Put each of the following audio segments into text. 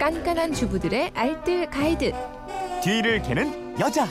깐깐한 주부들의 알뜰 가이드. 뒤를 캐는 여자.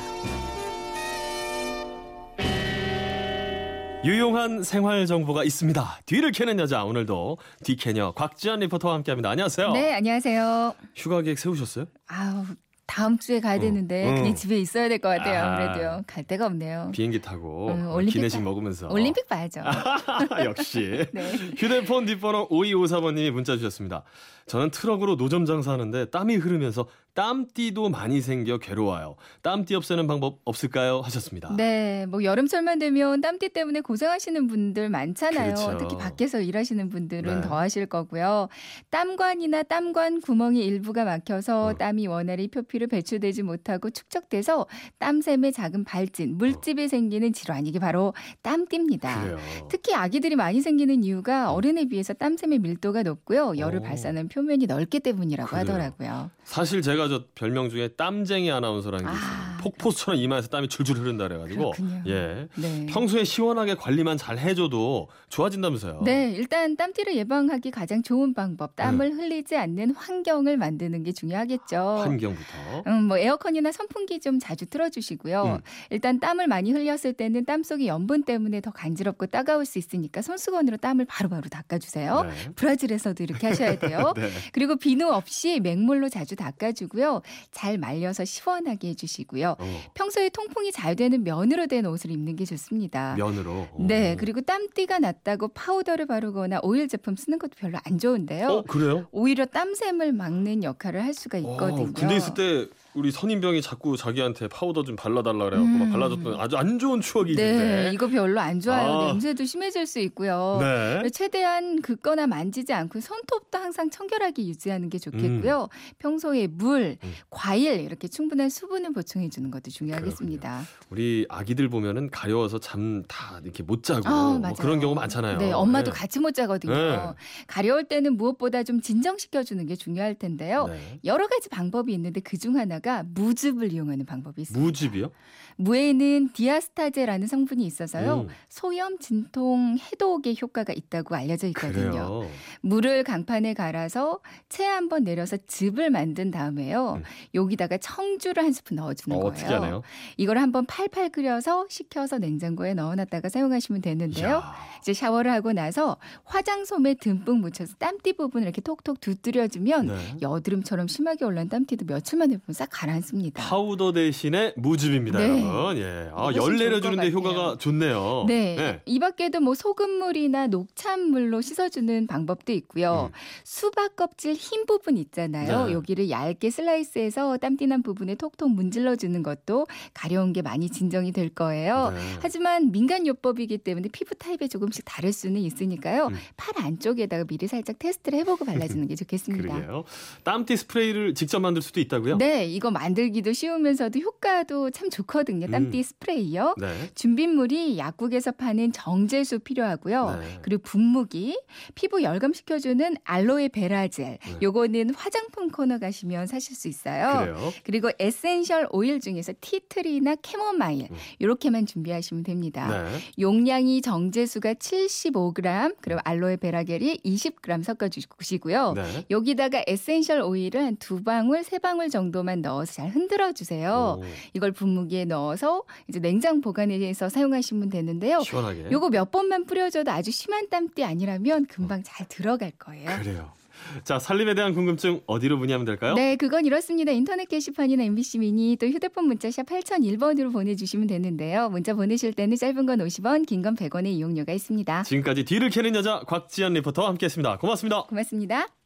유용한 생활 정보가 있습니다. 뒤를 캐는 여자 오늘도 뒤캐녀 곽지연 리포터와 함께합니다. 안녕하세요. 네, 안녕하세요. 휴가 계획 세우셨어요? 아우, 다음 주에 가야 되는데 응. 그냥 집에 있어야 될 것 같아요. 아. 아무래도요. 갈 데가 없네요. 비행기 타고 음, 어, 올림픽 기내식 가- 먹으면서 올림픽 봐야죠. 역시 네. 휴대폰 뒷번호 5254번님이 문자 주셨습니다. 저는 트럭으로 노점 장사하는데 땀이 흐르면서 땀띠도 많이 생겨 괴로워요. 땀띠 없애는 방법 없을까요? 하셨습니다. 네, 뭐 여름철만 되면 땀띠 때문에 고생하시는 분들 많잖아요. 그렇죠. 특히 밖에서 일하시는 분들은 네. 더 하실 거고요. 땀관이나 땀관 구멍이 일부가 막혀서 어. 땀이 원활히 표피 로 배출되지 못하고 축적돼서 땀샘의 작은 발진, 물집이 생기는 질환 이게 바로 땀띠입니다. 그래요. 특히 아기들이 많이 생기는 이유가 어른에 비해서 땀샘의 밀도가 높고요. 열을 오. 발산하는 표면이 넓기 때문이라고 그래요. 하더라고요. 사실 제가 저 별명 중에 땀쟁이 아나운서라는 게 있어요. 아, 폭포수처럼 이마에서 땀이 줄줄 흐른다 그래가지고 그렇군요. 예. 네. 평소에 시원하게 관리만 잘 해줘도 좋아진다면서요. 네, 일단 땀띠를 예방하기 가장 좋은 방법, 땀을 흘리지 않는 환경을 만드는 게 중요하겠죠. 환경부터. 음, 뭐 에어컨이나 선풍기 좀 자주 틀어주시고요. 음. 일단 땀을 많이 흘렸을 때는 땀 속의 염분 때문에 더 간지럽고 따가울 수 있으니까 손수건으로 땀을 바로바로 닦아주세요. 네. 브라질에서도 이렇게 하셔야 돼요. 네. 그리고 비누 없이 맹물로 자주 닦아주고요. 잘 말려서 시원하게 해주시고요. 어, 평소에 통풍이 잘 되는 면으로 된 옷을 입는 게 좋습니다. 면으로. 네, 오. 그리고 땀띠가 났다고 파우더를 바르거나 오일 제품 쓰는 것도 별로 안 좋은데요. 어 그래요? 오히려 땀샘을 막는 역할을 할 수가 있거든요. 어, 군대 있을 때 우리 선임병이 자꾸 자기한테 파우더 좀 발라달라 그래갖고 막 음. 발라줬던 아주 안 좋은 추억이 네, 있는데. 이거 별로 안 좋아요. 아. 냄새도 심해질 수 있고요. 네. 최대한 긁거나 만지지 않고 손톱도 항상 청결하게 유지하는 게 좋겠고요. 평소에 물, 음. 과일 이렇게 충분한 수분을 보충해 주는 것도 중요하겠습니다. 우리 아기들 보면은 가려워서 잠 다 이렇게 못 자고 아, 뭐. 그런 경우 많잖아요. 네, 엄마도 네. 같이 못 자거든요. 네. 가려울 때는 무엇보다 좀 진정시켜 주는 게 중요할 텐데요. 네. 여러 가지 방법이 있는데 그 중 하나가 무즙을 이용하는 방법이 있습니다. 무즙이요? 무에는 디아스타제라는 성분이 있어서요. 음. 소염, 진통, 해독에 효과가 있다고 알려져 있거든요. 그래요. 물을 강판에 갈아서 채 한번 내려서 즙을 만든 다음에요. 음. 여기다가 청주를 한 스푼 넣어주는 어, 거예요. 특이하네요. 이걸 한번 팔팔 끓여서 식혀서 냉장고에 넣어놨다가 사용하시면 되는데요. 이야. 이제 샤워를 하고 나서 화장솜에 듬뿍 묻혀서 땀띠 부분을 이렇게 톡톡 두드려주면 네. 여드름처럼 심하게 올라온 땀띠도 며칠 만에 보면 싹 가라앉습니다. 파우더 대신에 무즙입니다, 네. 여러분. 예. 아, 열 내려주는데. 효과가 좋네요. 네. 이 밖에도 뭐 소금물이나 녹찻물로 씻어주는 방법도 있고요. 음. 수박 껍질 흰 부분 있잖아요. 네. 여기를 얇게 슬라이스해서 땀띠난 부분에 톡톡 문질러주는 것도 가려운 게 많이 진정이 될 거예요. 네. 하지만 민간요법이기 때문에 피부 타입에 조금씩 다를 수는 있으니까요. 음. 팔 안쪽에다가 미리 살짝 테스트를 해보고 발라주는 게 좋겠습니다. 그러게요. 땀띠 스프레이를 직접 만들 수도 있다고요? 네, 이거 만들기도 쉬우면서도 효과도 참 좋거든요. 땀띠 음. 스프레이요. 네. 준비물이 약국에서 파는 정제수 필요하고요. 네. 그리고 분무기, 피부 열감 식혀주는 알로에 베라겔. 네. 요거는 화장품 코너 가시면 사실 수 있어요. 그래요. 그리고 에센셜 오일 중 에서 티트리나 캐모마일 음. 이렇게만 준비하시면 됩니다. 네. 용량이 정제수가 75g, 그리고 알로에 베라겔이 20g 섞어 주시고요. 네. 여기다가 에센셜 오일을 한두 방울, 세 방울 정도만 넣어서 잘 흔들어 주세요. 오, 이걸 분무기에 넣어서 이제 냉장 보관해서 사용하시면 되는데요. 시원하게. 요거 몇 번만 뿌려줘도 아주 심한 땀띠 아니라면 금방 잘 들어갈 거예요. 그래요. 자, 살림에 대한 궁금증 어디로 문의하면 될까요? 네, 그건 이렇습니다. 인터넷 게시판이나 MBC 미니 또 휴대폰 문자샵 8001번으로 보내주시면 되는데요. 문자 보내실 때는 짧은 건 50원, 긴 건 100원의 이용료가 있습니다. 지금까지 뒤를 캐는 여자 곽지연 리포터와 함께했습니다. 고맙습니다. 고맙습니다.